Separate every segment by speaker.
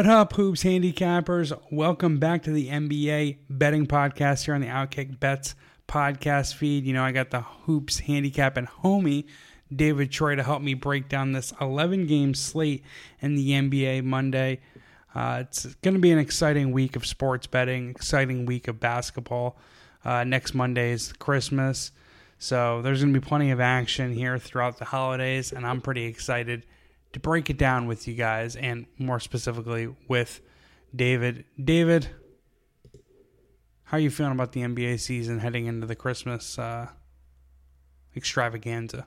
Speaker 1: What up, Hoops handicappers? Welcome back to the NBA betting podcast here on the Outkick Bets podcast feed. You know, I got the Hoops handicap and homie David Troy to help me break down this 11 game slate in the NBA Monday. Uh, it's going to be an exciting week of sports betting, exciting week of basketball. Uh, next Monday is Christmas. So there's going to be plenty of action here throughout the holidays, and I'm pretty excited to break it down with you guys and more specifically with David. David, how are you feeling about the NBA season heading into the Christmas uh, extravaganza?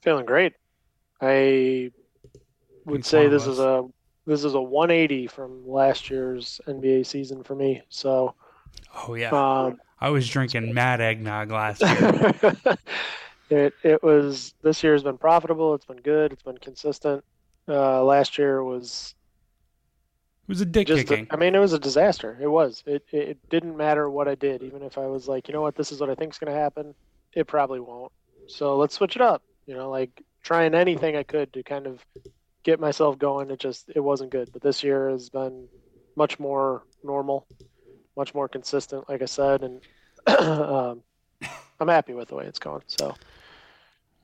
Speaker 2: Feeling great. I would say this is a this is a 180 from last year's NBA season for me. So,
Speaker 1: oh yeah, um, I was drinking mad eggnog last year.
Speaker 2: It it was this year has been profitable. It's been good. It's been consistent. Uh, last year was
Speaker 1: it was a dick kicking.
Speaker 2: A, I mean, it was a disaster. It was. It, it, it didn't matter what I did, even if I was like, you know what, this is what I think is going to happen. It probably won't. So let's switch it up. You know, like trying anything I could to kind of get myself going. It just it wasn't good. But this year has been much more normal, much more consistent. Like I said, and um, I'm happy with the way it's going. So.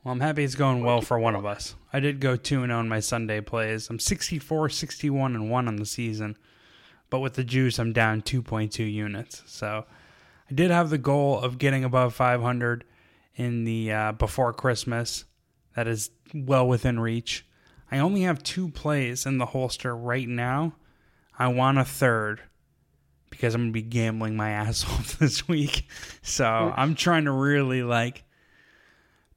Speaker 1: Well, I'm happy it's going well for one of us. I did go 2 and 0 in my Sunday plays. I'm 64, 61 and 1 on the season. But with the juice, I'm down 2.2 units. So I did have the goal of getting above 500 in the uh, before Christmas. That is well within reach. I only have two plays in the holster right now. I want a third because I'm gonna be gambling my ass off this week. So I'm trying to really like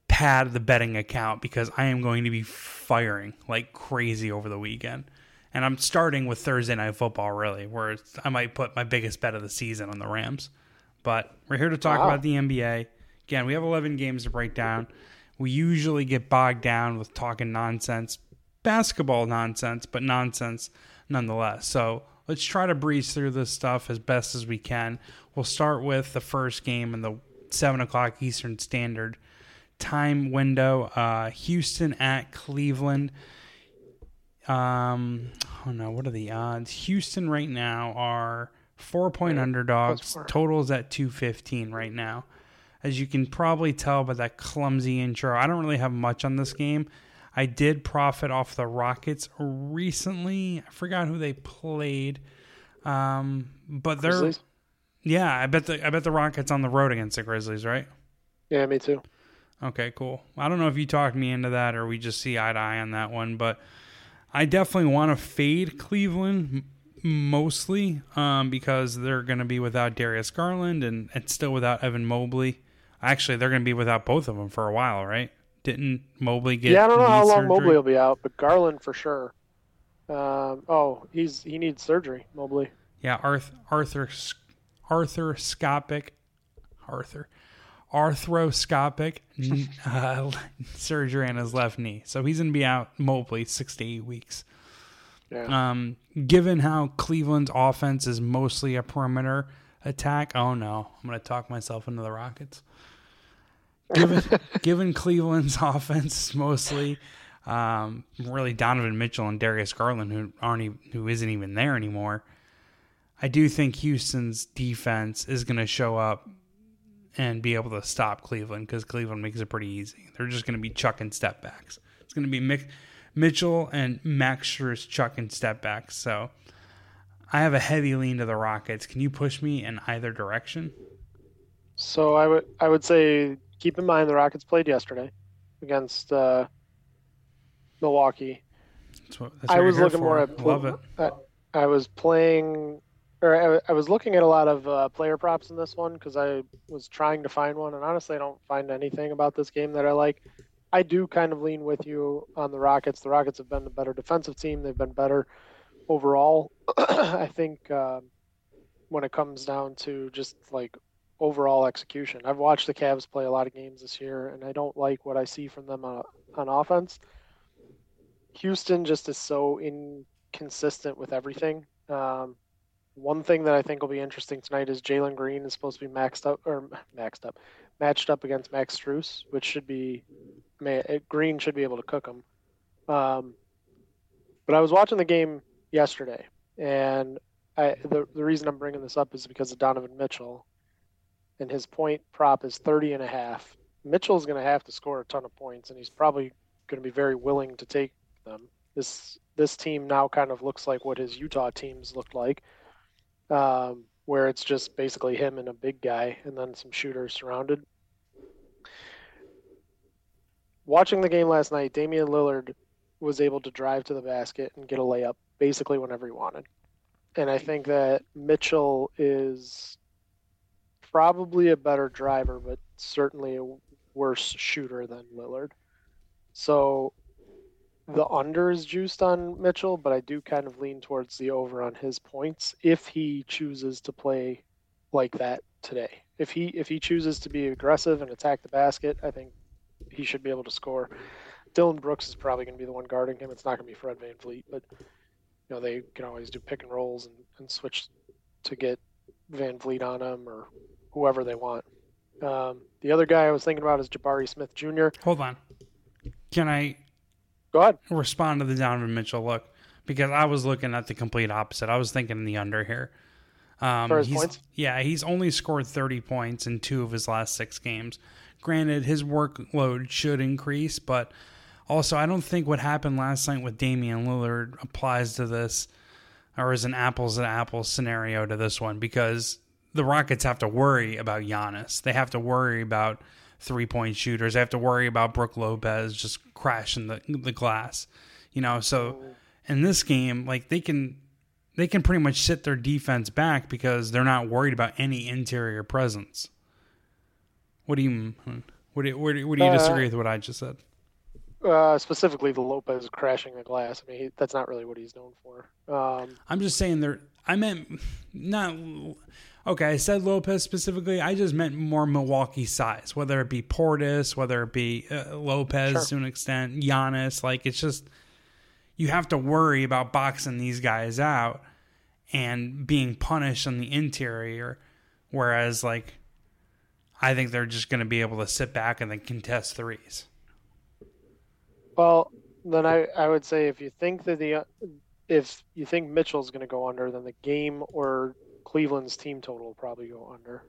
Speaker 1: pad the betting account because I am going to be firing like crazy over the weekend. And I'm starting with Thursday night football really, where I might put my biggest bet of the season on the Rams. But we're here to talk wow. about the NBA. Again, we have 11 games to break down. We usually get bogged down with talking nonsense, basketball nonsense, but nonsense nonetheless. So let's try to breeze through this stuff as best as we can. We'll start with the first game in the 7 o'clock Eastern Standard time window. Uh, Houston at Cleveland. Um, oh no, what are the odds? Houston right now are four point underdogs. Totals at 215 right now. As you can probably tell by that clumsy intro, I don't really have much on this game. I did profit off the Rockets recently. I forgot who they played. Um, but they're Grizzlies? yeah, I bet the I bet the Rockets on the road against the Grizzlies, right?
Speaker 2: Yeah, me too.
Speaker 1: Okay, cool. I don't know if you talked me into that or we just see eye to eye on that one, but I definitely want to fade Cleveland mostly um, because they're going to be without Darius Garland and, and still without Evan Mobley. Actually, they're going to be without both of them for a while, right? Didn't Mobley get?
Speaker 2: Yeah, I don't know how long surgery? Mobley will be out, but Garland for sure. Um, oh, he's he needs surgery, Mobley.
Speaker 1: Yeah, Arthur Arthur arthroscopic Arthur arthroscopic uh, surgery on his left knee, so he's gonna be out Mobley six to eight weeks. Yeah. Um, given how Cleveland's offense is mostly a perimeter attack, oh no, I'm gonna talk myself into the Rockets given given Cleveland's offense mostly um, really Donovan Mitchell and Darius Garland who aren't even, who isn't even there anymore. I do think Houston's defense is going to show up and be able to stop Cleveland because Cleveland makes it pretty easy. They're just going to be chucking step backs. It's going to be Mick, Mitchell and Max Strus chucking step backs. So I have a heavy lean to the Rockets. Can you push me in either direction?
Speaker 2: So I would I would say keep in mind the Rockets played yesterday against uh, Milwaukee.
Speaker 1: That's what, that's I was looking for. more at love it.
Speaker 2: I, I, was playing, or I, I, was looking at a lot of uh, player props in this one because I was trying to find one, and honestly, I don't find anything about this game that I like. I do kind of lean with you on the Rockets. The Rockets have been the better defensive team. They've been better overall. I think uh, when it comes down to just like overall execution. I've watched the Cavs play a lot of games this year, and I don't like what I see from them on, on offense. Houston just is so inconsistent with everything. Um, one thing that I think will be interesting tonight is Jalen Green is supposed to be maxed up or maxed up, matched up against Max Strus, which should be, man, Green should be able to cook him. Um, but I was watching the game yesterday, and I, the the reason I'm bringing this up is because of Donovan Mitchell, and his point prop is 30 and a half. Mitchell's going to have to score a ton of points, and he's probably going to be very willing to take them. This this team now kind of looks like what his Utah teams looked like, um, where it's just basically him and a big guy, and then some shooters surrounded. Watching the game last night, Damian Lillard was able to drive to the basket and get a layup basically whenever he wanted. And I think that Mitchell is probably a better driver, but certainly a worse shooter than Lillard. So the under is juiced on Mitchell, but I do kind of lean towards the over on his points if he chooses to play like that today. If he if he chooses to be aggressive and attack the basket, I think he should be able to score. Dillon Brooks is probably going to be the one guarding him. It's not going to be Fred Van VanVleet, but you know they can always do pick and rolls and, and switch to get Van VanVleet on him or whoever they want. Um, the other guy I was thinking about is Jabari Smith Jr.
Speaker 1: Hold on. Can I
Speaker 2: Go ahead.
Speaker 1: respond to the Donovan Mitchell look? Because I was looking at the complete opposite. I was thinking the under here. Um,
Speaker 2: For his
Speaker 1: he's,
Speaker 2: points?
Speaker 1: Yeah, he's only scored 30 points in two of his last six games. Granted, his workload should increase, but also I don't think what happened last night with Damian Lillard applies to this or is an apples to apples scenario to this one because the Rockets have to worry about Giannis. They have to worry about three point shooters. They have to worry about Brook Lopez just crashing the the glass. You know, so in this game, like they can they can pretty much sit their defense back because they're not worried about any interior presence. What do you what do you, where do you, what do you
Speaker 2: Uh,
Speaker 1: disagree with what I just said?
Speaker 2: Uh, specifically, the Lopez crashing the glass. I mean, he, that's not really what he's known for. Um,
Speaker 1: I'm just saying there. I meant not. Okay, I said Lopez specifically. I just meant more Milwaukee size, whether it be Portis, whether it be uh, Lopez
Speaker 2: Sure.
Speaker 1: to an extent, Giannis. Like it's just you have to worry about boxing these guys out and being punished on the interior, whereas like I think they're just going to be able to sit back and then contest threes.
Speaker 2: well, then I, I would say if you think that the if you think Mitchell's going to go under, then the game or Cleveland's team total will probably go under.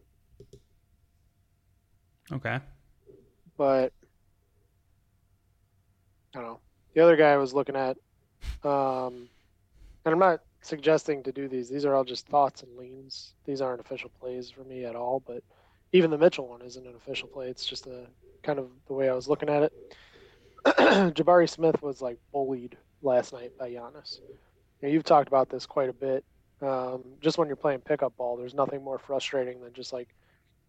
Speaker 1: Okay.
Speaker 2: But I don't know. The other guy I was looking at, um, and I'm not suggesting to do these. These are all just thoughts and leans. These aren't official plays for me at all. But even the Mitchell one isn't an official play. It's just a kind of the way I was looking at it. Jabari Smith was like bullied last night by Giannis. Now, you've talked about this quite a bit. Um, just when you're playing pickup ball, there's nothing more frustrating than just like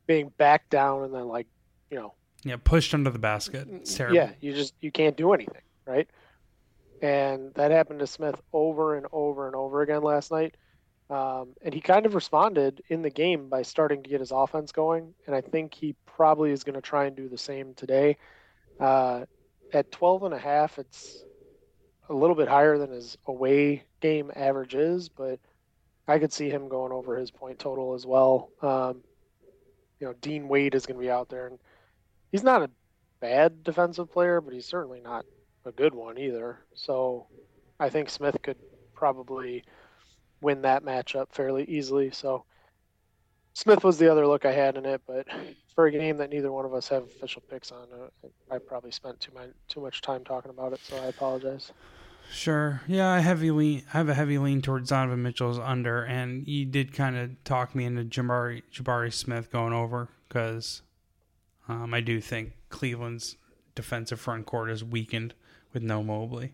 Speaker 2: being backed down and then like you know
Speaker 1: Yeah, pushed under the basket. It's terrible.
Speaker 2: yeah, you just you can't do anything, right? And that happened to Smith over and over and over again last night. Um, and he kind of responded in the game by starting to get his offense going. And I think he probably is going to try and do the same today. Uh, at 12 and a half, it's a little bit higher than his away game average is, but I could see him going over his point total as well. Um, you know, Dean Wade is going to be out there, and he's not a bad defensive player, but he's certainly not a good one either. So I think Smith could probably win that matchup fairly easily. So Smith was the other look I had in it, but for a game that neither one of us have official picks on, uh, I probably spent too much too much time talking about it. So I apologize.
Speaker 1: Sure. Yeah, I heavy lean. I have a heavy lean towards Donovan Mitchell's under, and you did kind of talk me into Jabari Jabari Smith going over because um, I do think Cleveland's defensive front court is weakened with no Mobley.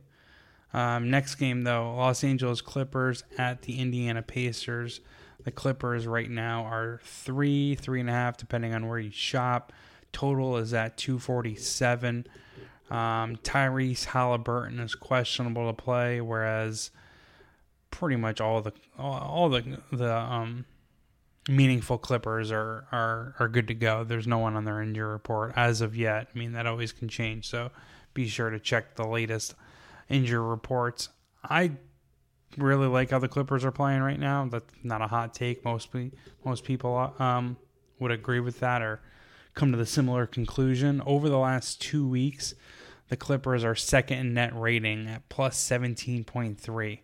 Speaker 1: Um, next game though, Los Angeles Clippers at the Indiana Pacers. The Clippers right now are three, three and a half, depending on where you shop. Total is at two forty seven. Um, Tyrese Halliburton is questionable to play, whereas pretty much all the all, the the um, meaningful Clippers are, are are good to go. There's no one on their injury report as of yet. I mean that always can change, so be sure to check the latest injury reports. I really like how the Clippers are playing right now. That's not a hot take. Most pe- most people um, would agree with that or come to the similar conclusion. Over the last two weeks, the Clippers are second in net rating at plus seventeen point three.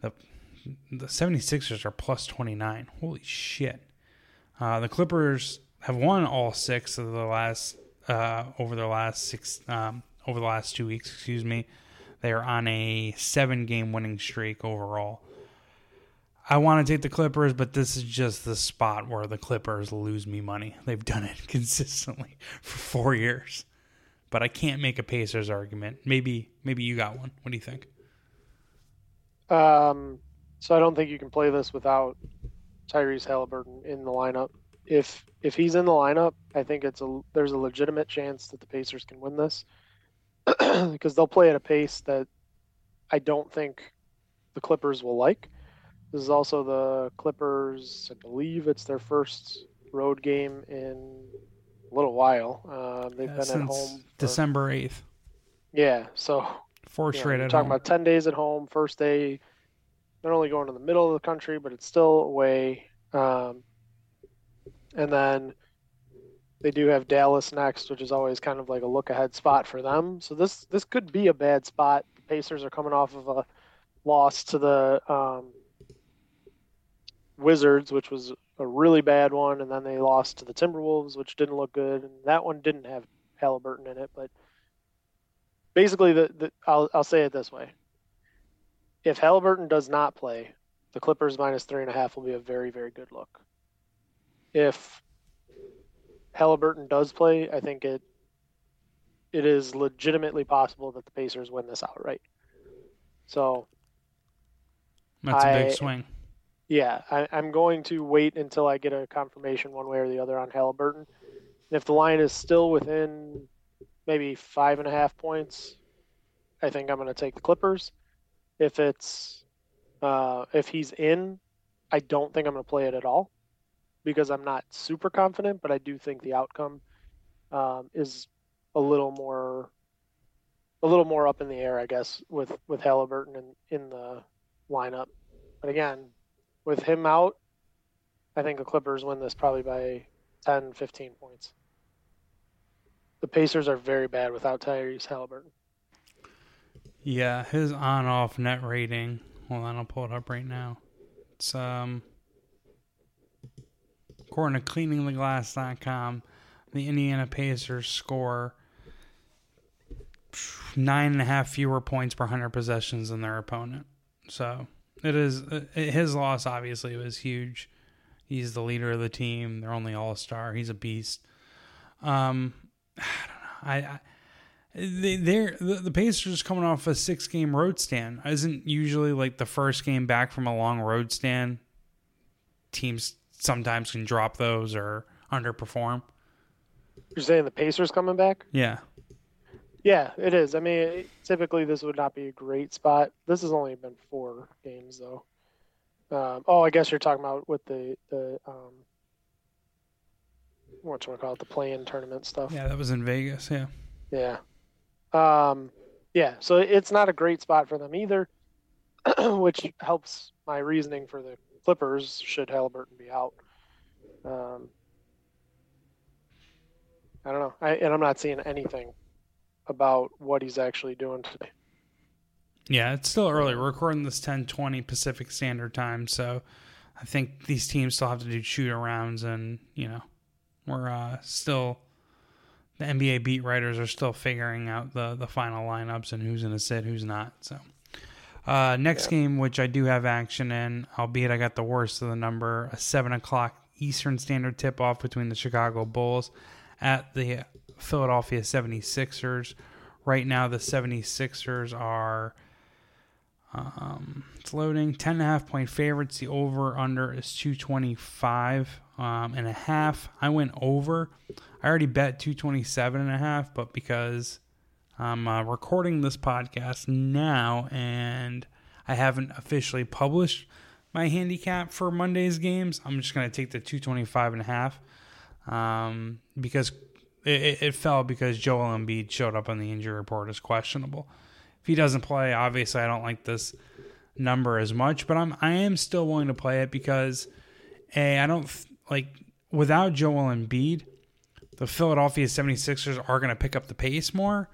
Speaker 1: The the 76ers are plus 29. Holy shit. Uh, the Clippers have won all six of the last uh, over the last six um, over the last two weeks. Excuse me. They are on a seven game winning streak overall. I want to take the Clippers, but this is just the spot where the Clippers lose me money. They've done it consistently for four years, but I can't make a Pacers argument. Maybe maybe you got one. What do you think?
Speaker 2: Um, so I don't think you can play this without Tyrese Halliburton in the lineup. If if he's in the lineup, I think it's a there's a legitimate chance that the Pacers can win this because they'll play at a pace that I don't think the Clippers will like. This is also the Clippers. I believe it's their first road game in a little while. Uh, they've
Speaker 1: Yeah,
Speaker 2: been at home. for-
Speaker 1: December eighth.
Speaker 2: Yeah, so
Speaker 1: Four straight
Speaker 2: we're
Speaker 1: at
Speaker 2: talking
Speaker 1: home.
Speaker 2: about 10 days at home first day not only going to the middle of the country but it's still away um, and then they do have dallas next which is always kind of like a look ahead spot for them so this this could be a bad spot the pacers are coming off of a loss to the um, wizards which was a really bad one and then they lost to the timberwolves which didn't look good and that one didn't have halliburton in it but basically the, the I'll, I'll say it this way if Halliburton does not play, the Clippers minus three and a half will be a very, very good look. If Halliburton does play, I think it it is legitimately possible that the Pacers win this outright. So
Speaker 1: That's a
Speaker 2: I-
Speaker 1: big swing.
Speaker 2: Yeah, I, I'm going to wait until I get a confirmation one way or the other on Halliburton. And if the line is still within maybe five and a half points, I think I'm going to take the Clippers. If it's uh, if he's in, I don't think I'm going to play it at all because I'm not super confident, but I do think the outcome um, is a little more a little more up in the air, I guess, with with Halliburton in, in the lineup. But again, with him out, I think the Clippers win this probably by 10, 15 points. The Pacers are very bad without Tyrese Halliburton.
Speaker 1: Yeah, his on off net rating. Hold on, I'll pull it up right now. It's um according to cleaningtheglass.com, the Indiana Pacers score nine and a half fewer points per hundred possessions than their opponent. So it is uh, his loss. Obviously, was huge. He's the leader of the team. They're only all star. He's a beast. Um, I don't know. I, I they, they're the, the Pacers coming off a six game road stand. Isn't usually like the first game back from a long road stand. Teams sometimes can drop those or underperform.
Speaker 2: You're saying the Pacers coming back?
Speaker 1: Yeah,
Speaker 2: Yeah, it is. I mean, typically this would not be a great spot. This has only been four games though. Um, oh, I guess you're talking about with the the um, what you want to call it, the play-in tournament stuff.
Speaker 1: yeah, that was in Vegas. Yeah,
Speaker 2: Yeah. Um, yeah, so it's not a great spot for them either, which helps my reasoning for the Clippers should Halliburton be out. Um, I don't know. I, and I'm not seeing anything about what he's actually doing today.
Speaker 1: yeah. It's still early. We're recording this ten twenty Pacific Standard Time, so I think these teams still have to do shoot arounds, and you know, we're uh, still the NBA beat writers are still figuring out the the final lineups and who's going to sit, who's not. So, uh, next
Speaker 2: Yeah.
Speaker 1: game, which I do have action in, albeit I got the worst of the number, a seven o'clock Eastern Standard tip off between the Chicago Bulls at the Philadelphia 76ers. Right now, the 76ers are. Um, it's loading. Ten and a half point favorites. The over under is two twenty five um, and a half. I went over. I already bet 227 and a half, but because I'm uh, recording this podcast now and I haven't officially published my handicap for Monday's games, I'm just going to take the 225 and a half um, because it, it, fell because Joel Embiid showed up on the injury report as questionable. If he doesn't play, obviously I don't like this number as much, but I'm I am still willing to play it because a I don't like without Joel Embiid, the Philadelphia 76ers are going to pick up the pace more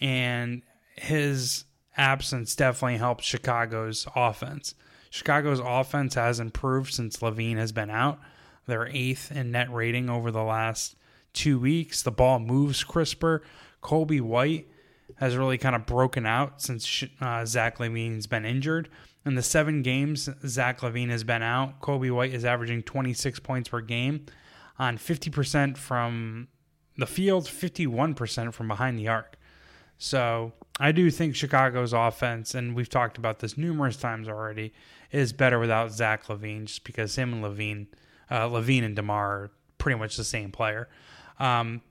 Speaker 1: and his absence definitely helped Chicago's offense. Chicago's offense has improved since LaVine has been out. They're eighth in net rating over the last two weeks. The ball moves crisper. Coby White has really kind of broken out since uh, Zach LaVine's been injured. In the seven games Zach LaVine has been out, Coby White is averaging 26 points per game on 50% from the field, 51% from behind the arc. So I do think Chicago's offense, and we've talked about this numerous times already, is better without Zach LaVine just because him and LaVine, uh, LaVine and Demar are pretty much the same player. Um,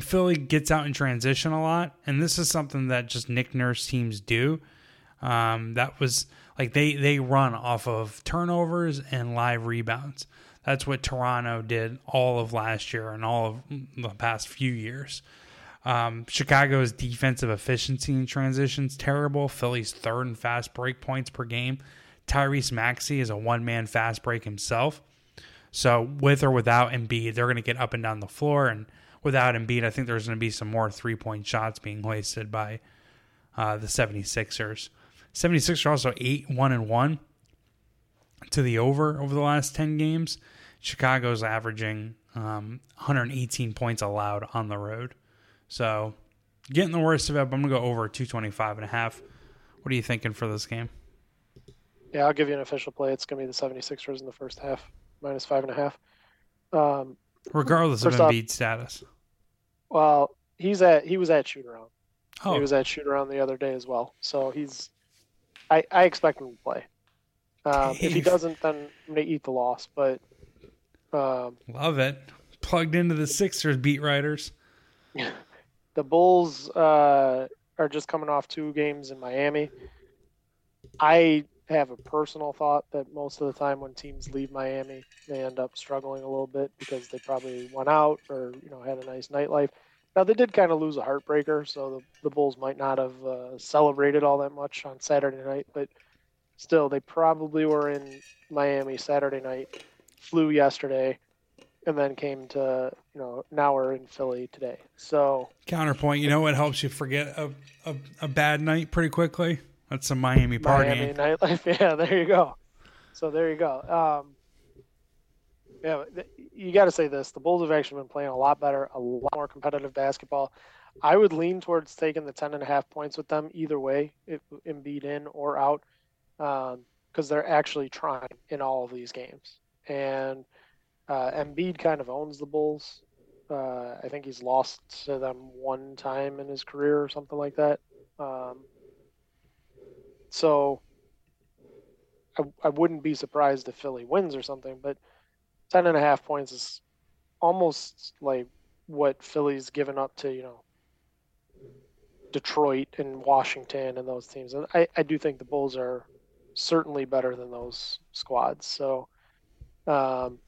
Speaker 1: Philly gets out in transition a lot, and this is something that just Nick Nurse teams do. Um, that was like they they run off of turnovers and live rebounds. That's what Toronto did all of last year and all of the past few years. Um, Chicago's defensive efficiency in transitions terrible. Philly's third in fast break points per game. Tyrese Maxey is a one man fast break himself. So with or without Embiid, they're going to get up and down the floor. And without Embiid, I think there's going to be some more three point shots being wasted by uh, the 76ers. 76ers are also 8 1 and 1 to the over over the last 10 games. Chicago's averaging um, 118 points allowed on the road. So getting the worst of it, I'm going to go over 225 and a half. What are you thinking for this game?
Speaker 2: Yeah, I'll give you an official play. It's going to be the 76ers in the first half, minus five and a half. Um,
Speaker 1: Regardless of Embiid status.
Speaker 2: Well, he's at he was at shoot around. Oh. He was at shoot around the other day as well. So he's I, I expect him to play. Um, if he doesn't, then I'm going to eat the loss. But um,
Speaker 1: love it. Plugged into the Sixers beat writers.
Speaker 2: the Bulls uh, are just coming off two games in Miami. I have a personal thought that most of the time when teams leave Miami, they end up struggling a little bit because they probably went out or you know had a nice nightlife. Now they did kind of lose a heartbreaker, so the, the Bulls might not have uh, celebrated all that much on Saturday night, but still, they probably were in Miami Saturday night, flew yesterday, and then came to you know now we're in Philly today. So
Speaker 1: counterpoint, you know what helps you forget a a, a bad night pretty quickly? That's a Miami party.
Speaker 2: Miami nightlife, yeah. There you go. So there you go. Um, yeah, you got to say this: the Bulls have actually been playing a lot better, a lot more competitive basketball. I would lean towards taking the ten and a half points with them either way, if Embiid in or out, because um, they're actually trying in all of these games. And uh, Embiid kind of owns the Bulls. Uh, I think he's lost to them one time in his career or something like that. Um, so I, I wouldn't be surprised if Philly wins or something, but ten and a half points is almost like what Philly's given up to, you know, Detroit and Washington and those teams. And I, I do think the Bulls are certainly better than those squads. So um,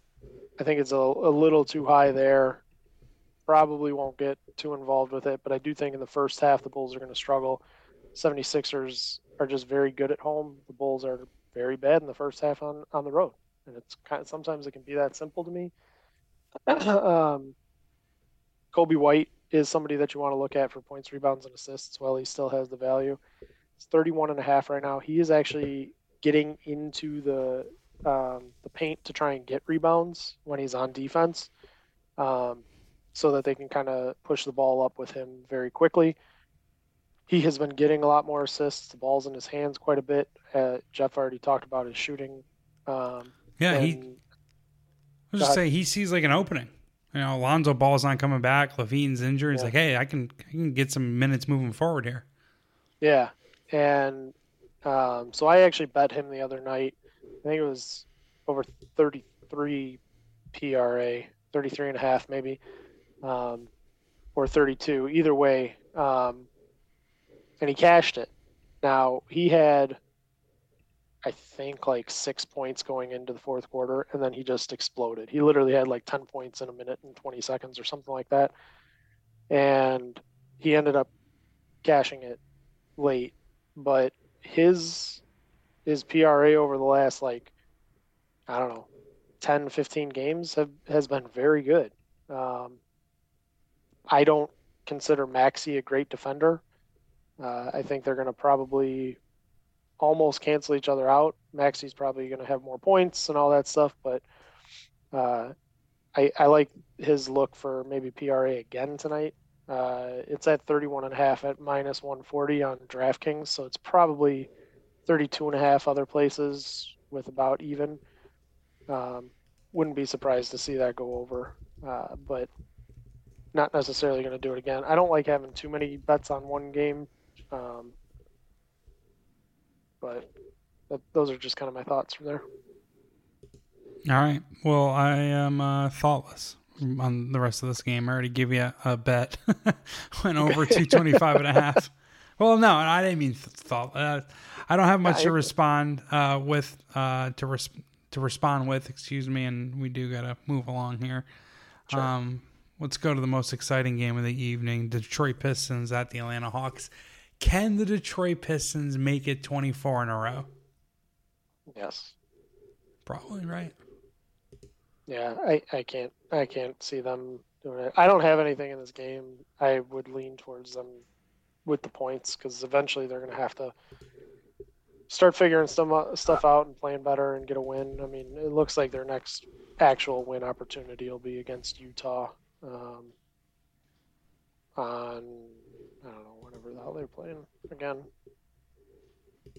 Speaker 2: I think it's a, a little too high there. Probably won't get too involved with it, but I do think in the first half the Bulls are going to struggle. 76ers are just very good at home. The Bulls are very bad in the first half on, on the road and it's kind of sometimes it can be that simple to me. um, Coby White is somebody that you want to look at for points, rebounds, and assists. While he still has the value, it's 31 and a half right now. He is actually getting into the um, the paint to try and get rebounds when he's on defense, um, so that they can kind of push the ball up with him very quickly. He has been getting a lot more assists. The ball's in his hands quite a bit. Uh, Geoff already talked about his shooting. Um,
Speaker 1: yeah, he. I was just say he sees like an opening. You know, Alonzo Ball's not coming back. LaVine's injured. He's like, hey, I can I can get some minutes moving forward here.
Speaker 2: Yeah, and um, so I actually bet him the other night. I think it was over 33 PRA, 33 and a half maybe, um, or 32. Either way, um, and he cashed it. Now he had I think like six points going into the fourth quarter, and then he just exploded. He literally had like 10 points in a minute and 20 seconds or something like that. And he ended up cashing it late, but his his PRA over the last like I don't know 10 15 games have has been very good. Um, I don't consider Maxey a great defender. Uh, I think they're going to probably almost cancel each other out. Maxey's probably going to have more points and all that stuff, but uh, I, I like his look for maybe PRA again tonight. Uh, it's at 31 and a half at minus 140 on DraftKings, so it's probably 32 and a half other places with about even. Um, wouldn't be surprised to see that go over, uh, but not necessarily going to do it again. I don't like having too many bets on one game, um, but that, those are just kind of my thoughts from there.
Speaker 1: All right. Well, I am uh, thoughtless on the rest of this game. I already gave you a, a bet. Went over 225 and a half. Well, no, I didn't mean thought. Uh, I don't have much to respond uh, with uh, to res- to respond with. Excuse me, and we do got to move along here. Sure. Um, let's go to the most exciting game of the evening: Detroit Pistons at the Atlanta Hawks. Can the Detroit Pistons make it 24 in a row?
Speaker 2: Yes.
Speaker 1: Probably right.
Speaker 2: Yeah, I, I can't I can't see them doing it. I don't have anything in this game. I would lean towards them with the points because eventually they're going to have to start figuring some uh, stuff out and playing better and get a win. I mean, it looks like their next actual win opportunity will be against Utah um, on I don't know the hell they're playing again.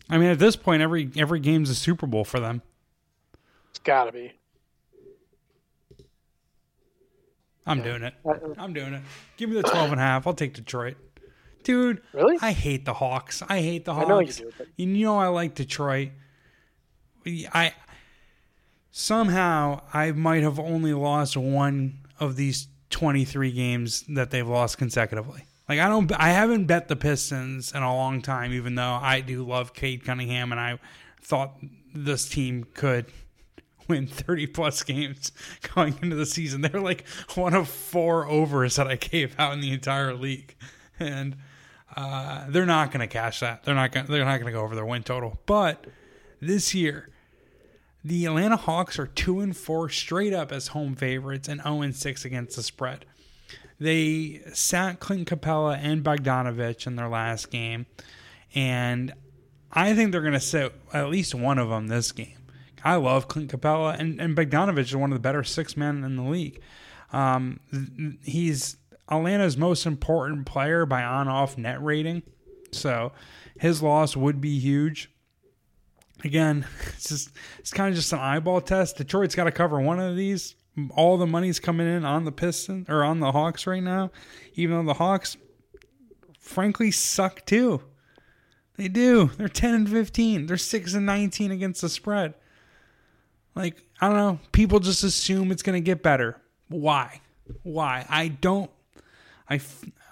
Speaker 1: I mean, at this point, every every game's a Super Bowl for them.
Speaker 2: It's got to be.
Speaker 1: I'm yeah. doing it. Uh, I'm doing it. Give me the 12 and a half. I'll take Detroit. Dude,
Speaker 2: really?
Speaker 1: I hate the Hawks. I hate the Hawks.
Speaker 2: I know you do. But...
Speaker 1: You know I like Detroit. I somehow I might have only lost one of these 23 games that they've lost consecutively. Like I don't I haven't bet the Pistons in a long time even though I do love Cade Cunningham and I thought this team could win 30 plus games going into the season. They're like one of four overs that I gave out in the entire league. And uh, they're not going to cash that. They're not going they're not going to go over their win total. But this year the Atlanta Hawks are 2 and 4 straight up as home favorites and 0 and 6 against the spread. They sat Clint Capela and Bogdanovic in their last game and I think they're going to sit at least one of them this game. I love Clint Capela, and, and Bogdanovic is one of the better six men in the league. Um, he's Atlanta's most important player by on off net rating. So his loss would be huge. Again, it's just it's kind of just an eyeball test. Detroit's got to cover one of these. All the money's coming in on the Piston or on the Hawks right now, even though the Hawks frankly suck too. They do. They're 10 and 15. They're 6 and 19 against the spread. Like, I don't know. People just assume it's going to get better. Why? Why? I don't. I,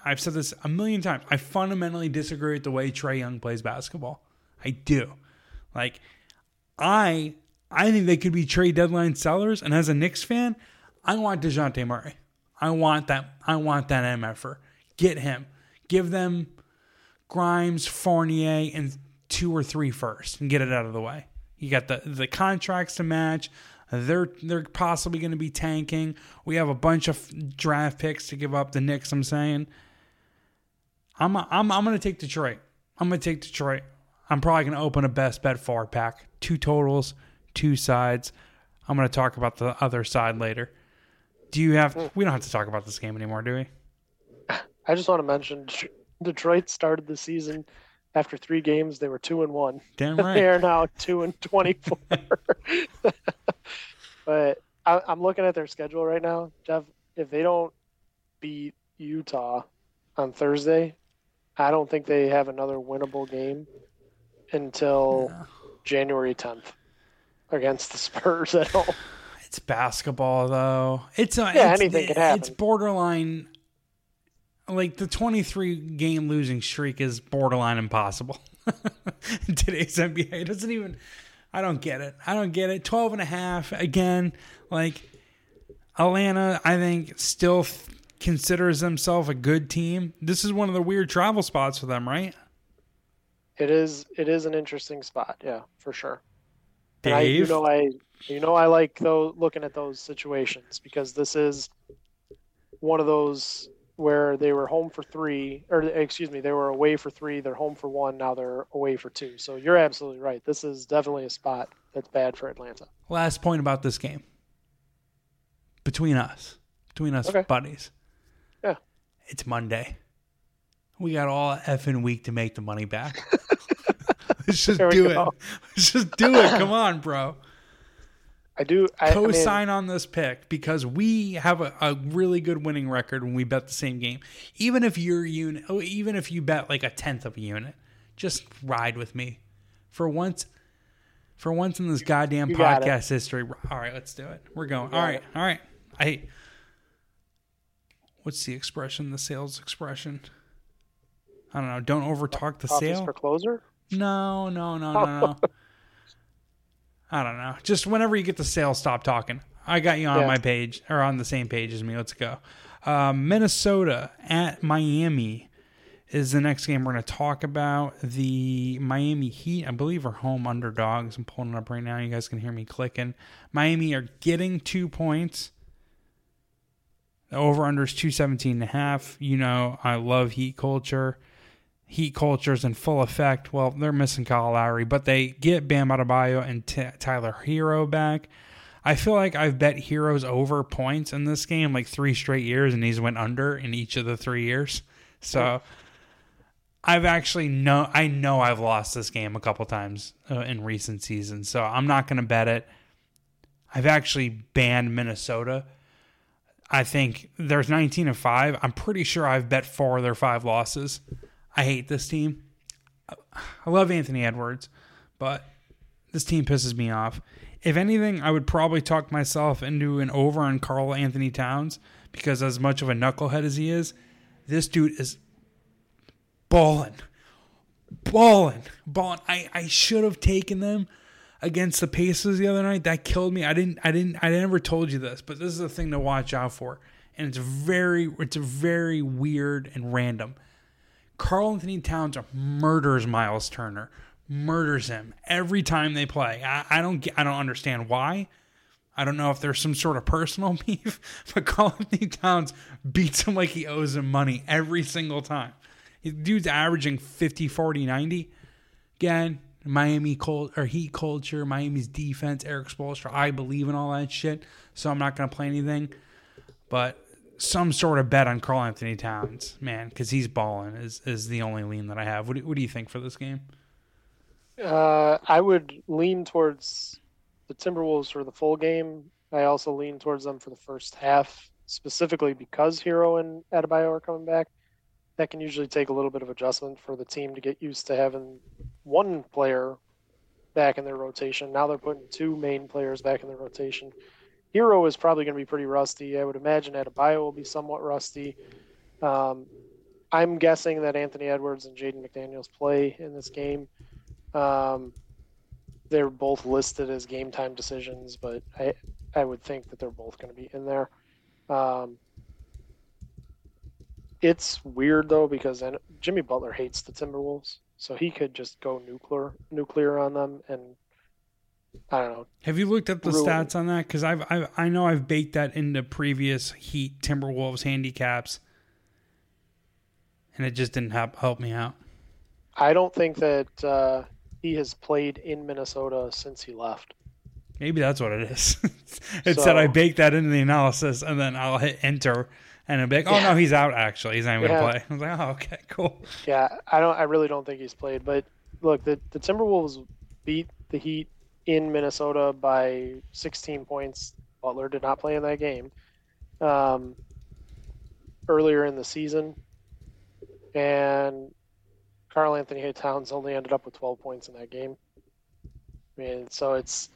Speaker 1: I've said this a million times. I fundamentally disagree with the way Trae Young plays basketball. I do. Like, I I think they could be trade deadline sellers. And as a Knicks fan, I want Dejounte Murray. I want that. I want that MFer. Get him. Give them Grimes, Fournier, and two or three first, and get it out of the way. You got the the contracts to match. They're they're possibly going to be tanking. We have a bunch of draft picks to give up. The Knicks. I'm saying. I'm I'm I'm going to take Detroit. I'm going to take Detroit. I'm probably going to open a best bet forward pack. Two totals, two sides. I'm going to talk about the other side later. Do you have? We don't have to talk about this game anymore, do we?
Speaker 2: I just want to mention Detroit started the season after three games, they were two and one.
Speaker 1: Damn right.
Speaker 2: they are now two and twenty-four. but I, I'm looking at their schedule right now, Geoff. If they don't beat Utah on Thursday, I don't think they have another winnable game until yeah. January 10th against the Spurs at home.
Speaker 1: It's basketball, though. It's a,
Speaker 2: yeah,
Speaker 1: it's,
Speaker 2: anything can happen.
Speaker 1: It's borderline like the 23 game losing streak is borderline impossible today's NBA. It doesn't even I don't get it. I don't get it. 12 and a half again like Atlanta I think still considers themselves a good team. This is one of the weird travel spots for them, right?
Speaker 2: It is it is an interesting spot, yeah, for sure.
Speaker 1: Dave?
Speaker 2: I, you know I you know I like though looking at those situations because this is one of those where they were home for three, or excuse me, they were away for three. They're home for one. Now they're away for two. So you're absolutely right. This is definitely a spot that's bad for Atlanta.
Speaker 1: Last point about this game. Between us, between us
Speaker 2: Okay.
Speaker 1: buddies.
Speaker 2: Yeah.
Speaker 1: It's Monday. We got all effing week to make the money back. Let's just do it.
Speaker 2: go.
Speaker 1: Let's just do it. Come on, bro.
Speaker 2: I do. I, I mean,
Speaker 1: Co-sign on this pick because we have a, a really good winning record when we bet the same game. Even if your unit, oh, even if you bet like a tenth of a unit, just ride with me for once. For once in this goddamn
Speaker 2: it.
Speaker 1: podcast history. All right, let's do it. We're going. All right,
Speaker 2: it.
Speaker 1: all right. I. What's the expression? The sales expression. I don't know. Don't overtalk the
Speaker 2: office
Speaker 1: sale.
Speaker 2: for closer.
Speaker 1: No, no, no, no, no. I don't know. Just whenever you get the sale, stop talking. I got you on
Speaker 2: Yeah.
Speaker 1: my page or on the same page as me. Let's go. Um, Minnesota at Miami is the next game we're going to talk about. The Miami Heat, I believe, are home underdogs. I'm pulling it up right now. You guys can hear me clicking. Miami are getting two points. The over under is 217 and a half. You know, I love Heat culture. Heat culture's in full effect. Well, they're missing Kyle Lowry, but they get Bam Adebayo and T- Tyler Herro back. I feel like I've bet Herro's over points in this game like three straight years, and he's went under in each of the three years. So I've actually know I know I've lost this game a couple times uh, in recent seasons, so I'm not going to bet it. I've actually banned Minnesota. I think there's 19 and 5. I'm pretty sure I've bet four of their five losses. I hate this team. I love Anthony Edwards, but this team pisses me off. If anything, I would probably talk myself into an over on Karl-Anthony Towns because, as much of a knucklehead as he is, this dude is balling, balling, balling. I, I should have taken them against the Pacers the other night. That killed me. I didn't. I didn't. I never told you this, but this is a thing to watch out for, and it's very. It's very weird and random. Karl-Anthony Towns murders Miles Turner, murders him every time they play. I, I don't I don't understand why. I don't know if there's some sort of personal beef, but Karl-Anthony Towns beats him like he owes him money every single time. He- Dude's averaging 50, 40, 90. Again, Miami cold or Heat culture, Miami's defense, Erik Spoelstra. I believe in all that shit, so I'm not gonna play anything. But some sort of bet on Karl-Anthony Towns, man, because he's balling is is the only lean that I have. What do, what do you think for this game?
Speaker 2: Uh, I would lean towards the Timberwolves for the full game. I also lean towards them for the first half, specifically because Herro and Adebayo are coming back. That can usually take a little bit of adjustment for the team to get used to having one player back in their rotation. Now they're putting two main players back in their rotation. Herro is probably going to be pretty rusty. I would imagine Adebayo will be somewhat rusty. Um, I'm guessing that Anthony Edwards and Jaden McDaniels play in this game. Um, they're both listed as game time decisions, but I I would think that they're both going to be in there. Um, it's weird though because Jimmy Butler hates the Timberwolves, so he could just go nuclear nuclear on them, and I don't know.
Speaker 1: Have you looked at the
Speaker 2: Ruin.
Speaker 1: stats on that? Because I've, I've I know I've baked that into previous Heat Timberwolves handicaps, and it just didn't help help me out.
Speaker 2: I don't think that uh, he has played in Minnesota since he left.
Speaker 1: Maybe that's what it is. it said I baked that into the analysis, and then I'll hit enter, and it'll be like, oh no, he's out. Actually, he's not even
Speaker 2: Yeah.
Speaker 1: gonna play. I was like, oh okay, cool.
Speaker 2: Yeah, I don't. I really don't think he's played. But look, the the Timberwolves beat the Heat in Minnesota by 16 points. Butler did not play in that game. Um, earlier in the season, and Karl-Anthony Towns only ended up with 12 points in that game. I mean, so it's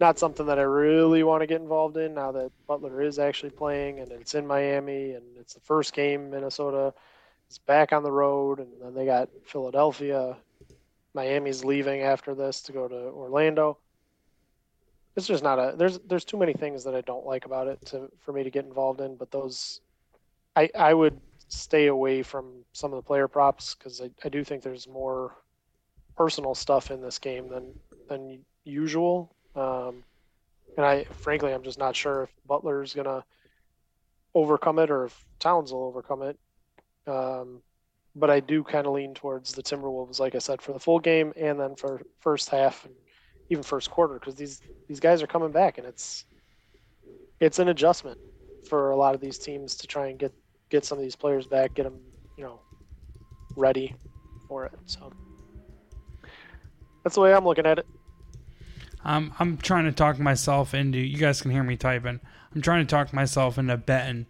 Speaker 2: not something that I really want to get involved in now that Butler is actually playing and it's in Miami and it's the first game Minnesota is back on the road and then they got Philadelphia. Miami's leaving after this to go to Orlando. It's just not a there's there's too many things that I don't like about it to for me to get involved in, but those I I would stay away from some of the player props because I, I do think there's more personal stuff in this game than than usual. Um, and I frankly I'm just not sure if Butler's gonna overcome it or if Towns will overcome it. Um, but I do kind of lean towards the Timberwolves, like I said, for the full game and then for first half and even first quarter because these these guys are coming back and it's it's an adjustment for a lot of these teams to try and get get some of these players back, get them you know ready for it. So that's the way I'm looking at it.
Speaker 1: I'm I'm trying to talk myself into. You guys can hear me typing. I'm trying to talk myself into betting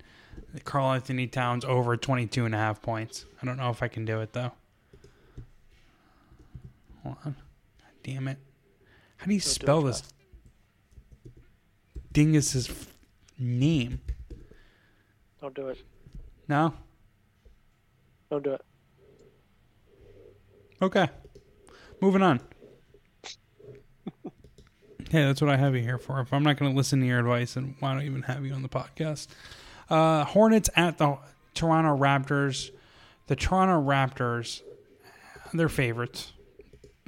Speaker 1: Karl-Anthony Towns over 22 and a half points. I don't know if I can do it though. Hold on. God damn it. How do you
Speaker 2: Don't do
Speaker 1: spell
Speaker 2: it,
Speaker 1: this dingus's f- name?
Speaker 2: Don't do it.
Speaker 1: No?
Speaker 2: Don't do it.
Speaker 1: Okay. Moving on. hey, that's what I have you here for. If I'm not going to listen to your advice, then why don't I even have you on the podcast? Uh, Hornets at the Toronto Raptors. The Toronto Raptors, they're favorites.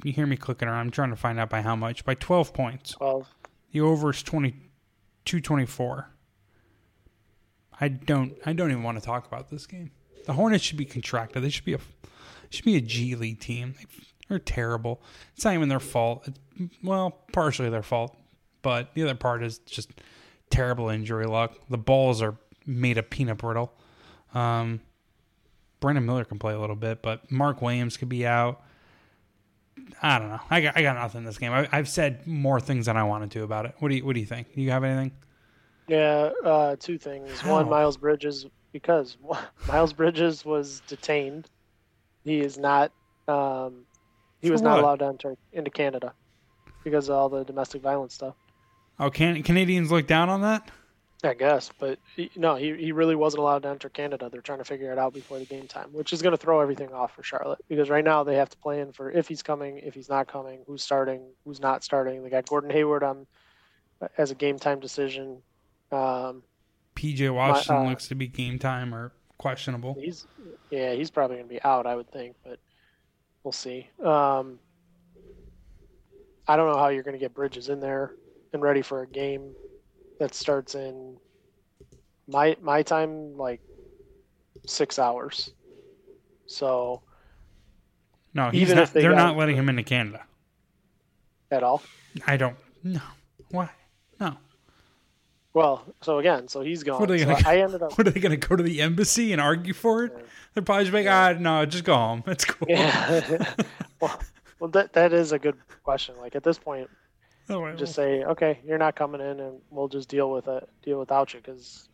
Speaker 1: You hear me clicking around. I'm trying to find out by how much. By 12 points.
Speaker 2: Well,
Speaker 1: The over is 20, 224. I don't I don't even want to talk about this game. The Hornets should be contracted. They should be a should be a G League team. They're terrible. It's not even their fault. It's, well, partially their fault, but the other part is just terrible injury luck. The balls are made of peanut brittle. Um, Brandon Miller can play a little bit, but Mark Williams could be out. I don't know. I got I got nothing in this game. I, I've said more things than I wanted to about it. What do you What do you think? Do you have anything?
Speaker 2: yeah, uh, two things.
Speaker 1: How?
Speaker 2: One, Miles Bridges, because Miles Bridges was detained. He is not. Um, he was not
Speaker 1: what?
Speaker 2: allowed to enter into Canada because of all the domestic violence stuff.
Speaker 1: Oh, can Canadians look down on that?
Speaker 2: I guess, but he, no, he, he really wasn't allowed to enter Canada. They're trying to figure it out before the game time, which is going to throw everything off for Charlotte because right now they have to plan for if he's coming, if he's not coming, who's starting, who's not starting. They got Gordon Hayward on as a game time decision. Um,
Speaker 1: PJ Washington
Speaker 2: uh,
Speaker 1: looks to be game time or questionable.
Speaker 2: he's yeah, he's probably going to be out, I would think, but we'll see. Um, I don't know how you're going to get Bridges in there and ready for a game that starts in my my time like six hours. So
Speaker 1: No, he's
Speaker 2: even
Speaker 1: not,
Speaker 2: if they
Speaker 1: they're not letting him into Canada.
Speaker 2: at all.
Speaker 1: I don't. No. Why? No.
Speaker 2: Well, so again, so he's gone.
Speaker 1: What are they gonna-
Speaker 2: I ended up
Speaker 1: What are they going to go to the embassy and argue for it? They're probably just like, ah, no, just go home. That's cool.
Speaker 2: yeah. well, well, that that is a good question. Like at this point,
Speaker 1: Oh, well,
Speaker 2: just say, okay, you're not coming in, and we'll just deal with it, deal without you, because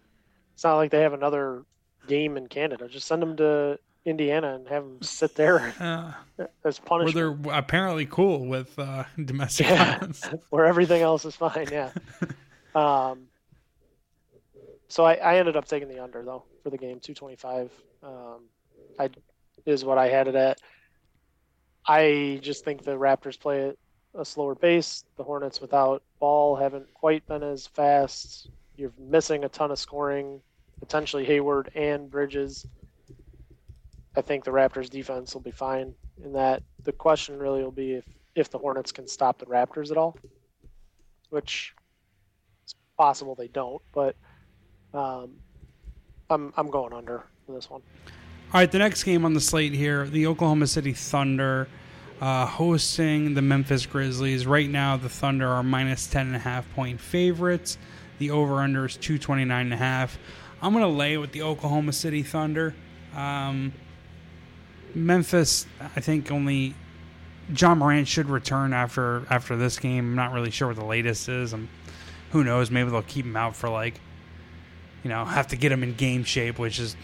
Speaker 2: it's not like they have another game in Canada. Just send them to Indiana and have them sit there
Speaker 1: uh,
Speaker 2: as
Speaker 1: where
Speaker 2: punishment,
Speaker 1: they're apparently cool with uh, domestic
Speaker 2: Yeah.
Speaker 1: violence.
Speaker 2: where everything else is fine. Yeah. um. So I, I ended up taking the under though for the game, two twenty five. Um, I is what I had it at. I just think the Raptors play at a slower pace. The Hornets without ball haven't quite been as fast. You're missing a ton of scoring, potentially Hayward and Bridges. I think the Raptors defense will be fine in that. The question really will be if, if the Hornets can stop the Raptors at all, which it's possible they don't, but um, I'm I'm going under for this one.
Speaker 1: All right, the next game on the slate here, the Oklahoma City Thunder uh, hosting the Memphis Grizzlies. Right now, the Thunder are minus 10.5 point favorites. The over-under is 229.5. I'm going to lay with the Oklahoma City Thunder. Um, Memphis, I think only Ja Morant should return after after this game. I'm not really sure what the latest is. I'm, who knows? Maybe they'll keep him out for like, you know, have to get him in game shape, which is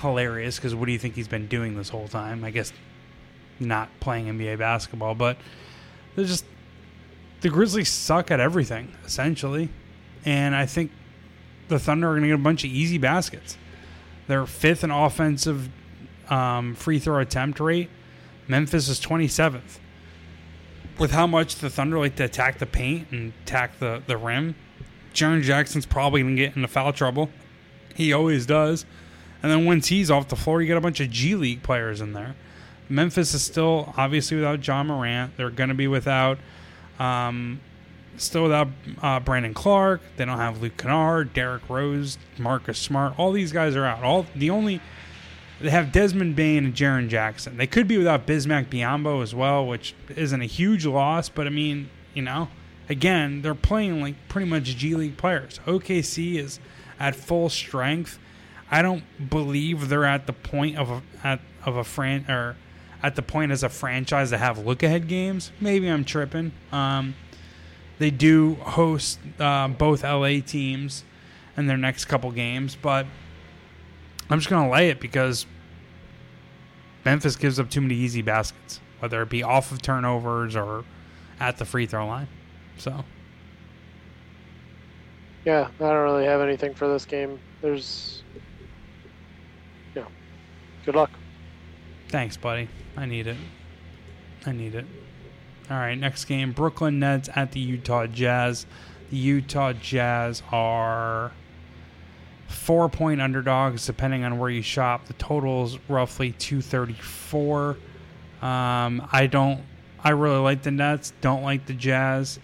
Speaker 1: hilarious because what do you think he's been doing this whole time? I guess not playing NBA basketball, but they're just the Grizzlies suck at everything essentially, and I think the Thunder are going to get a bunch of easy baskets. They're fifth in offensive um, free throw attempt rate. Memphis is twenty seventh. With how much the Thunder like to attack the paint and attack the, the rim, Jaren Jackson's probably going to get into foul trouble. He always does. And then once he's off the floor, you get a bunch of G League players in there. Memphis is still obviously without Ja Morant. They're going to be without um, still without uh, Brandon Clarke. They don't have Luke Kennard, Derrick Rose, Marcus Smart. All these guys are out. All the only they have Desmond Bane and Jaren Jackson. They could be without Bismack Biyombo as well, which isn't a huge loss, but I mean, you know, again, they're playing like pretty much G League players. OKC is at full strength. I don't believe they're at the point of a at of a fran or at the point as a franchise to have look ahead games. Maybe I'm tripping. Um, they do host uh, both LA teams in their next couple games, but I'm just gonna lay it because Memphis gives up too many easy baskets, whether it be off of turnovers or at the free throw line. So.
Speaker 2: Yeah, I don't really have anything for this game. There's, yeah, good luck.
Speaker 1: Thanks, buddy. I need it. I need it. All right, next game Brooklyn Nets at the Utah Jazz. The Utah Jazz are four point underdogs, depending on where you shop. The total is roughly 234. Um, I don't, I really like the Nets, don't like the Jazz.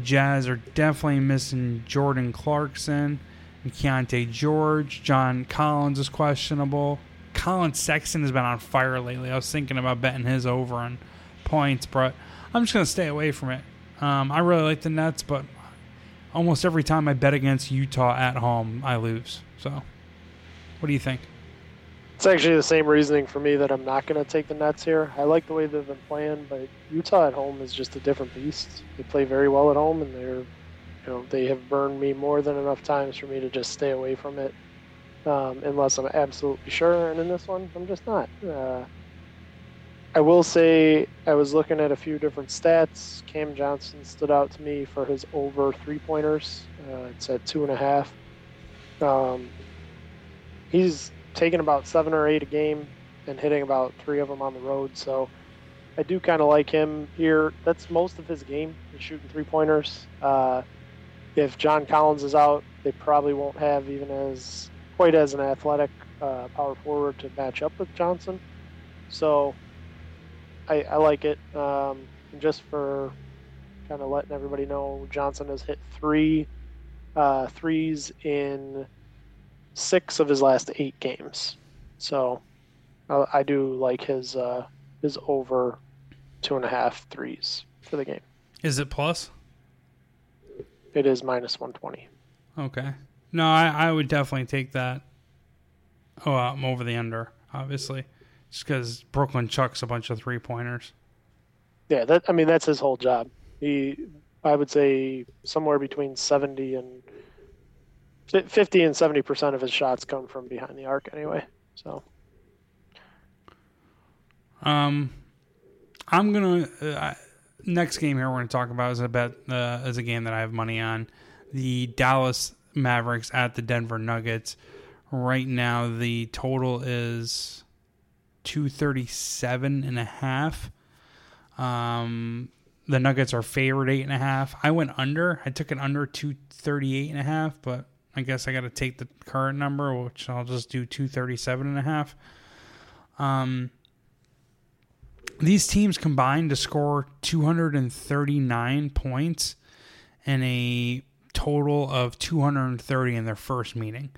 Speaker 1: Jazz are definitely missing Jordan Clarkson and Keyonte George. John Collins is questionable. Collin Sexton has been on fire lately. I was thinking about betting his over on points, but I'm just going to stay away from it. Um, I really like the Nets, but almost every time I bet against Utah at home, I lose. So, what do you think?
Speaker 2: It's actually the same reasoning for me that I'm not going to take the Nets here. I like the way they've been playing, but Utah at home is just a different beast. They play very well at home, and they're, you know, they have burned me more than enough times for me to just stay away from it um, unless I'm absolutely sure. And in this one, I'm just not. Uh, I will say I was looking at a few different stats. Cam Johnson stood out to me for his over three pointers. Uh, it's at two and a half. Um, he's taking about seven or eight a game and hitting about three of them on the road. So I do kind of like him here. That's most of his game. He's shooting three pointers. Uh, if John Collins is out, they probably won't have even as quite as an athletic uh, power forward to match up with Johnson. So I, I like it. Um, just for kind of letting everybody know, Johnson has hit three uh, threes in six of his last eight games. So I, I do like his uh, his over two and a half threes for the game.
Speaker 1: Is it plus?
Speaker 2: It is minus one twenty.
Speaker 1: Okay. No, I, I would definitely take that. Oh, I'm over the under, obviously, just because Brooklyn chucks a bunch of three pointers.
Speaker 2: Yeah, that I mean that's his whole job. He, I would say, somewhere between seventy and fifty and seventy percent of his shots come from behind the arc anyway. So,
Speaker 1: um, I'm gonna uh, next game here we're gonna talk about is a bet uh, is a game that I have money on. The Dallas Mavericks at the Denver Nuggets. Right now, the total is 237 and a half. Um, the Nuggets are favored eight and a half. I went under. I took it under 238 and a half, but I guess I got to take the current number, which I'll just do 237 and a half. Um, these teams combined to score 239 points and a total of 230 in their first meeting.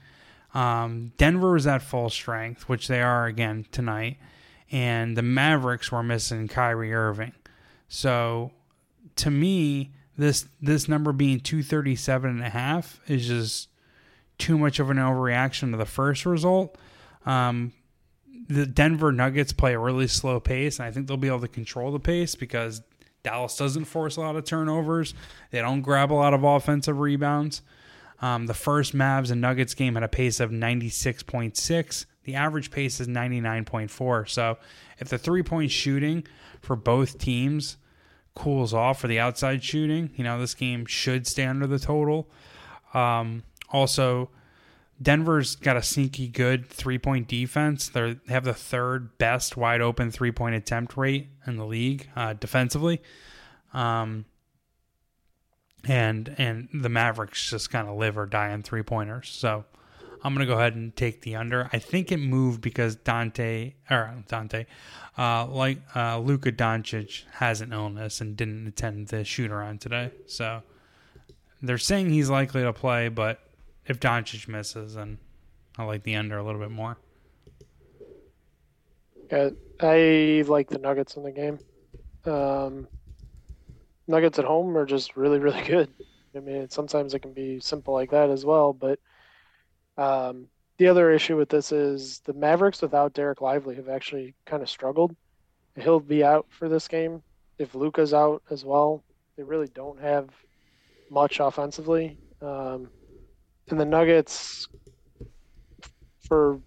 Speaker 1: Um, Denver was at full strength, which they are again tonight, and the Mavericks were missing Kyrie Irving. So, to me, this this number being 237 and a half is just too much of an overreaction to the first result. Um, the Denver Nuggets play a really slow pace, and I think they'll be able to control the pace because Dallas doesn't force a lot of turnovers. They don't grab a lot of offensive rebounds. Um, the first Mavs and Nuggets game had a pace of 96.6. The average pace is 99.4. So if the three point shooting for both teams cools off for the outside shooting, you know, this game should stay under the total. Um, also, Denver's got a sneaky good three point defense. They're, they have the third best wide open three point attempt rate in the league uh, defensively. Um, and and the Mavericks just kind of live or die on three pointers. So I'm gonna go ahead and take the under. I think it moved because Dante or Dante, uh, like uh, Luka Doncic has an illness and didn't attend the shoot around today. So They're saying he's likely to play, but if Doncic misses, then I like the under a little bit more.
Speaker 2: Yeah, I like the Nuggets in the game. Um, Nuggets at home are just really, really good. I mean, sometimes it can be simple like that as well. But um, the other issue with this is the Mavericks without Dereck Lively have actually kind of struggled. He'll be out for this game. If Luka's out as well, they really don't have much offensively. Um, and the Nuggets, for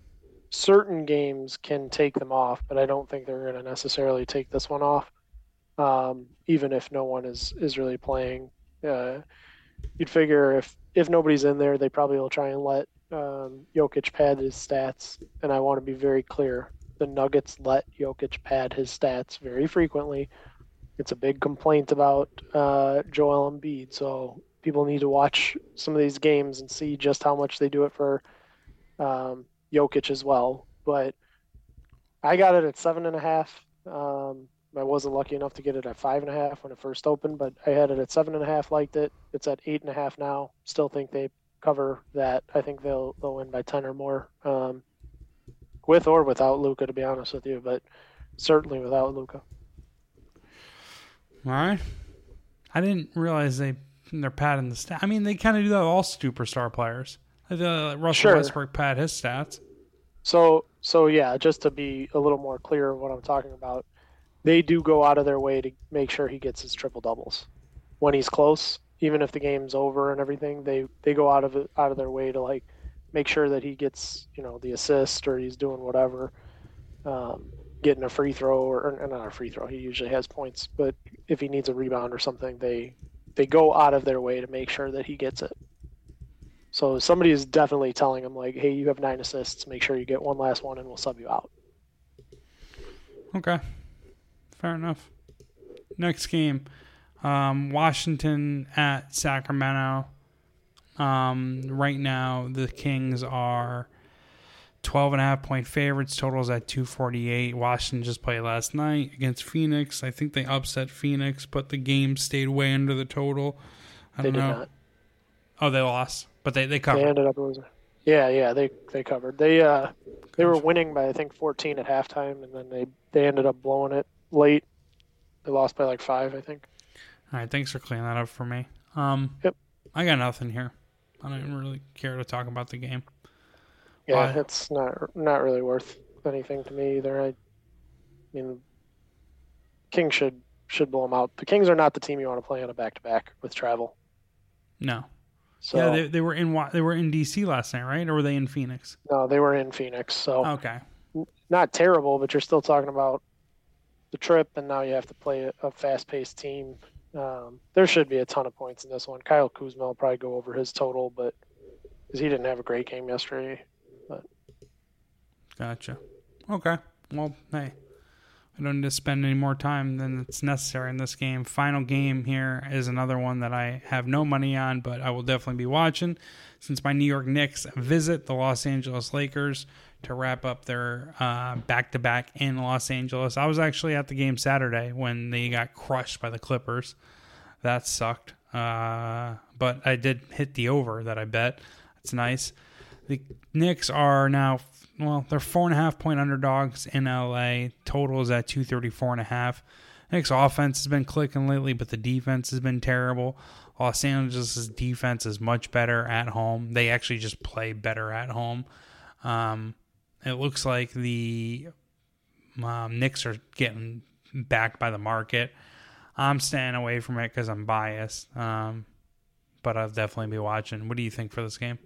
Speaker 2: certain games, can take them off, but I don't think they're going to necessarily take this one off, um, even if no one is, is really playing. Uh, you'd figure if, if nobody's in there, they probably will try and let um, Jokic pad his stats. And I want to be very clear the Nuggets let Jokic pad his stats very frequently. It's a big complaint about uh, Joel Embiid. So people need to watch some of these games and see just how much they do it for um, Jokic as well. But I got it at seven and a half. Um, I wasn't lucky enough to get it at five and a half when it first opened, but I had it at seven and a half. Liked it. It's at eight and a half now. Still think they cover that. I think they'll they'll win by ten or more, um, with or without Luka. To be honest with you, but certainly without Luka.
Speaker 1: All right. I didn't realize they they're padding the stat. I mean, they kind of do that with all superstar players. Uh, Russell
Speaker 2: Sure.
Speaker 1: Westbrook pad his stats.
Speaker 2: So so yeah, just to be a little more clear of what I'm talking about, they do go out of their way to make sure he gets his triple doubles when he's close, even if the game's over and everything. They they go out of out of their way to like make sure that he gets you know the assist or he's doing whatever, um, getting a free throw or, or not a free throw. He usually has points, but if he needs a rebound or something, they they go out of their way to make sure that he gets it. So somebody is definitely telling him like, "Hey, you have nine assists. Make sure you get one last one, and we'll sub you out."
Speaker 1: Okay. Fair enough. Next game. Um, Washington at Sacramento. Um, right now, the Kings are 12 and a half point favorites. Totals at 248. Washington just played last night against Phoenix. I think they upset Phoenix, but the game stayed way under the total. I
Speaker 2: They
Speaker 1: don't
Speaker 2: did
Speaker 1: know.
Speaker 2: not.
Speaker 1: Oh, they lost, but they, they covered They
Speaker 2: ended up losing. Yeah, yeah, they they covered. They uh they were winning by I think 14 at halftime, and then they they ended up blowing it late. They lost by like five, I think.
Speaker 1: All right, thanks for clearing that up for me. Um,
Speaker 2: Yep.
Speaker 1: I got nothing here. I don't even really care to talk about the game.
Speaker 2: Yeah, it's not not really worth anything to me either. I mean, King should should blow them out. The Kings are not the team you want to play on a back to back with travel.
Speaker 1: No.
Speaker 2: So
Speaker 1: yeah, they, they were in they were in DC last night, right? Or were they in Phoenix?
Speaker 2: no, they were in Phoenix, so
Speaker 1: Okay.
Speaker 2: not terrible, but you're still talking about the trip, and now you have to play a, a fast-paced team. Um, there should be a ton of points in this one. Kyle Kuzma will probably go over his total, but because he didn't have a great game yesterday.
Speaker 1: Gotcha. Okay. Well, hey, I don't need to spend any more time than it's necessary in this game. Final game here is another one that I have no money on, but I will definitely be watching since my New York Knicks visit the Los Angeles Lakers to wrap up their back to back in Los Angeles. I was actually at the game Saturday when they got crushed by the Clippers. That sucked. Uh, but I did hit the over that I bet. It's nice. The Knicks are now well, they're four and a half point underdogs in LA. Total is at two thirty four and a half. Knicks offense has been clicking lately, but the defense has been terrible. Los Angeles' defense is much better at home. They actually just play better at home. Um, it looks like the um, Knicks are getting backed by the market. I'm staying away from it because I'm biased. Um, but I'll definitely be watching. What do you think for this game?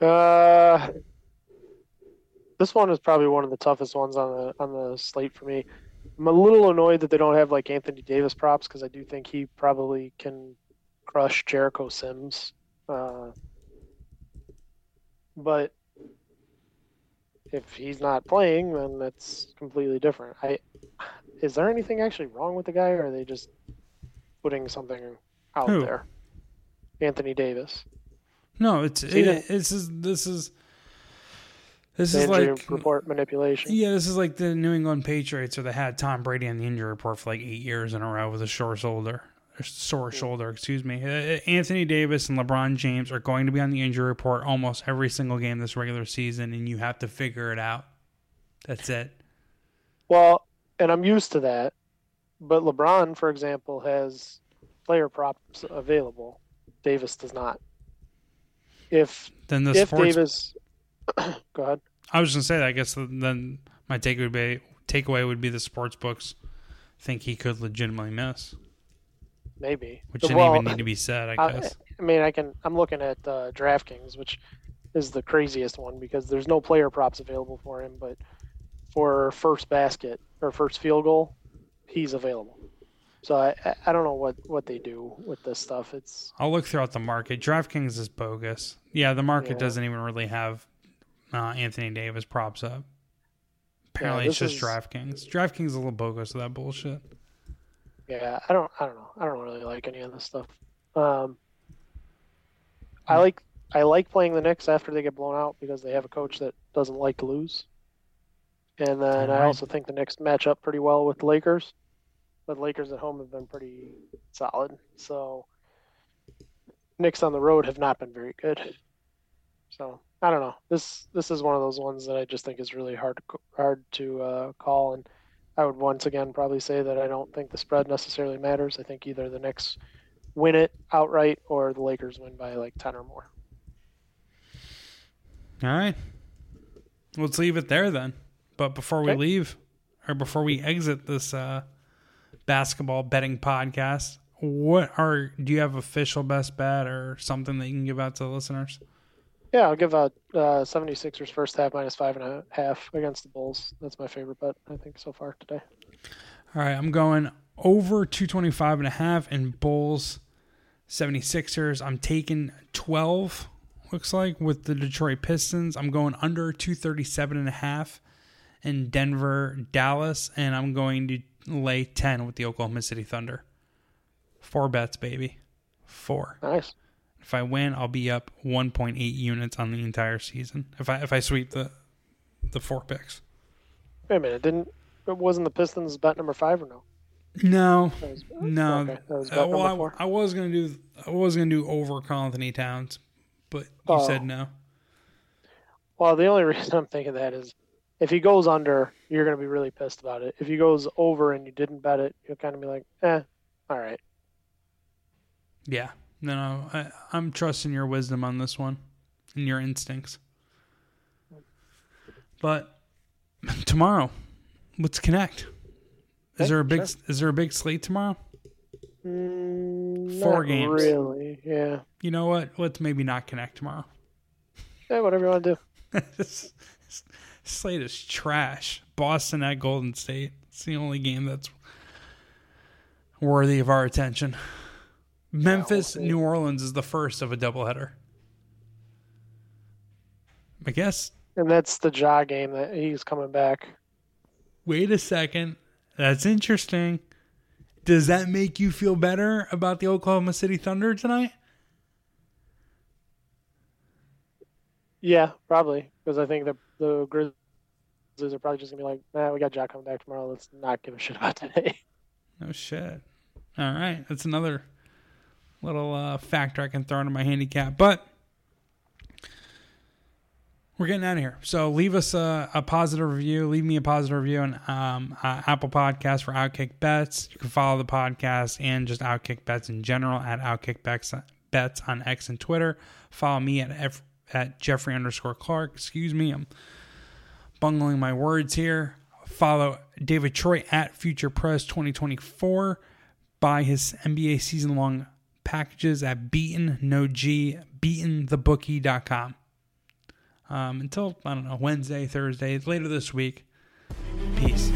Speaker 2: Uh, this one is probably one of the toughest ones on the on the slate for me. I'm a little annoyed that they don't have like Anthony Davis props because I do think he probably can crush Jericho Sims. Uh, but if he's not playing, then that's completely different. I is there anything actually wrong with the guy, or are they just putting something out
Speaker 1: Who?
Speaker 2: there? Anthony Davis.
Speaker 1: No, it's it, this is this is this
Speaker 2: The
Speaker 1: is like
Speaker 2: report manipulation.
Speaker 1: yeah, this is like the New England Patriots, or they had Tom Brady on the injury report for like eight years in a row with a sore shoulder or sore shoulder, excuse me. Uh, Anthony Davis and LeBron James are going to be on the injury report almost every single game this regular season, and you have to figure it out. That's it.
Speaker 2: Well, and I'm used to that, but LeBron, for example, has player props available. Davis does not. If
Speaker 1: then the
Speaker 2: if
Speaker 1: sports,
Speaker 2: Davis, go ahead.
Speaker 1: I was gonna say that. I guess then my take would be takeaway would be the sports books think he could legitimately miss,
Speaker 2: Maybe
Speaker 1: which didn't
Speaker 2: Well,
Speaker 1: even need to be said. I
Speaker 2: I,
Speaker 1: guess.
Speaker 2: I mean, I can. I'm looking at uh, DraftKings, which is the craziest one because there's no player props available for him, but for first basket or first field goal, he's available. So I, I- don't know what, what they do with this stuff. It's
Speaker 1: I'll look throughout the market. DraftKings is bogus. Yeah, the market
Speaker 2: Yeah.
Speaker 1: doesn't even really have uh, Anthony Davis props up. Apparently, it's just
Speaker 2: is-
Speaker 1: DraftKings. DraftKings is a little bogus with that bullshit.
Speaker 2: yeah. I don't I don't know. I don't really like any of this stuff. Um, I
Speaker 1: Hmm.
Speaker 2: like I like playing the Knicks after they get blown out because they have a coach that doesn't like to lose. And then I also think the Knicks match up pretty well with the Lakers. But the Lakers at home have been pretty solid. So Knicks on the road have not been very good. So I don't know. This this is one of those ones that I just think is really hard to hard to uh, call. And I would once again probably say that I don't think the spread necessarily matters. I think either the Knicks win it outright or the Lakers win by like ten or more.
Speaker 1: All right. Let's leave it there then. But before we leave, or before we exit this uh, basketball betting podcast, what are do you have official best bet or something that you can give out to the listeners?
Speaker 2: Yeah, I'll give out uh, 76ers first half minus five and a half against the Bulls. That's my favorite bet, I think, so far today.
Speaker 1: All right, I'm going over 225 and a half and Bulls 76ers. I'm taking 12 looks like with the Detroit Pistons. I'm going under 237 and a half in Denver, Dallas and I'm going to lay 10 with the Oklahoma City Thunder. Four bets, baby. Four.
Speaker 2: Nice.
Speaker 1: If I win, I'll be up 1.8 units on the entire season. If I if I sweep the the four picks.
Speaker 2: Wait a minute. Didn't it wasn't the Pistons bet number five or no?
Speaker 1: No,
Speaker 2: was,
Speaker 1: No,
Speaker 2: Okay, that was
Speaker 1: Uh, well, I. I was gonna do I was gonna do over Karl-Anthony Towns, but you
Speaker 2: Oh.
Speaker 1: said no.
Speaker 2: Well, the only reason I'm thinking that is if he goes under, you're going to be really pissed about it. If he goes over and you didn't bet it, you'll kind of be like, eh, all right.
Speaker 1: Yeah, no, no, I, I'm trusting your wisdom on this one and your instincts. But tomorrow, let's connect. Is
Speaker 2: Okay,
Speaker 1: there a big
Speaker 2: sure.
Speaker 1: is there a big slate tomorrow?
Speaker 2: Mm,
Speaker 1: Four games.
Speaker 2: Really? Yeah.
Speaker 1: You know what? Let's maybe not connect tomorrow.
Speaker 2: Yeah, whatever you want to do.
Speaker 1: this slate is trash. Boston at Golden State. It's the only game that's worthy of our attention. Memphis,
Speaker 2: see.
Speaker 1: New Orleans is the first of a doubleheader. I guess.
Speaker 2: And that's the Ja game that he's coming back.
Speaker 1: Wait a second. That's interesting. Does that make you feel better about the Oklahoma City Thunder tonight?
Speaker 2: Yeah, probably because I think the the Are probably just gonna be like, nah, we got Ja coming back tomorrow. Let's not give a shit about today.
Speaker 1: No shit. All right, that's another little uh, factor I can throw into my handicap. But we're getting out of here. So leave us a, a positive review. Leave me a positive review on um, uh, Apple Podcasts for OutKick Bets. You can follow the podcast and just OutKick Bets in general at OutKick Bets, Bets on X and Twitter. Follow me at F, at Jeffrey underscore Clark. Excuse me, I'm bungling my words here. Follow David Troy at Future Press 2024. Buy his NBA season long packages at Beaten No G beatenthebookie.com. Um, until I don't know Wednesday, Thursday, later this week. Peace.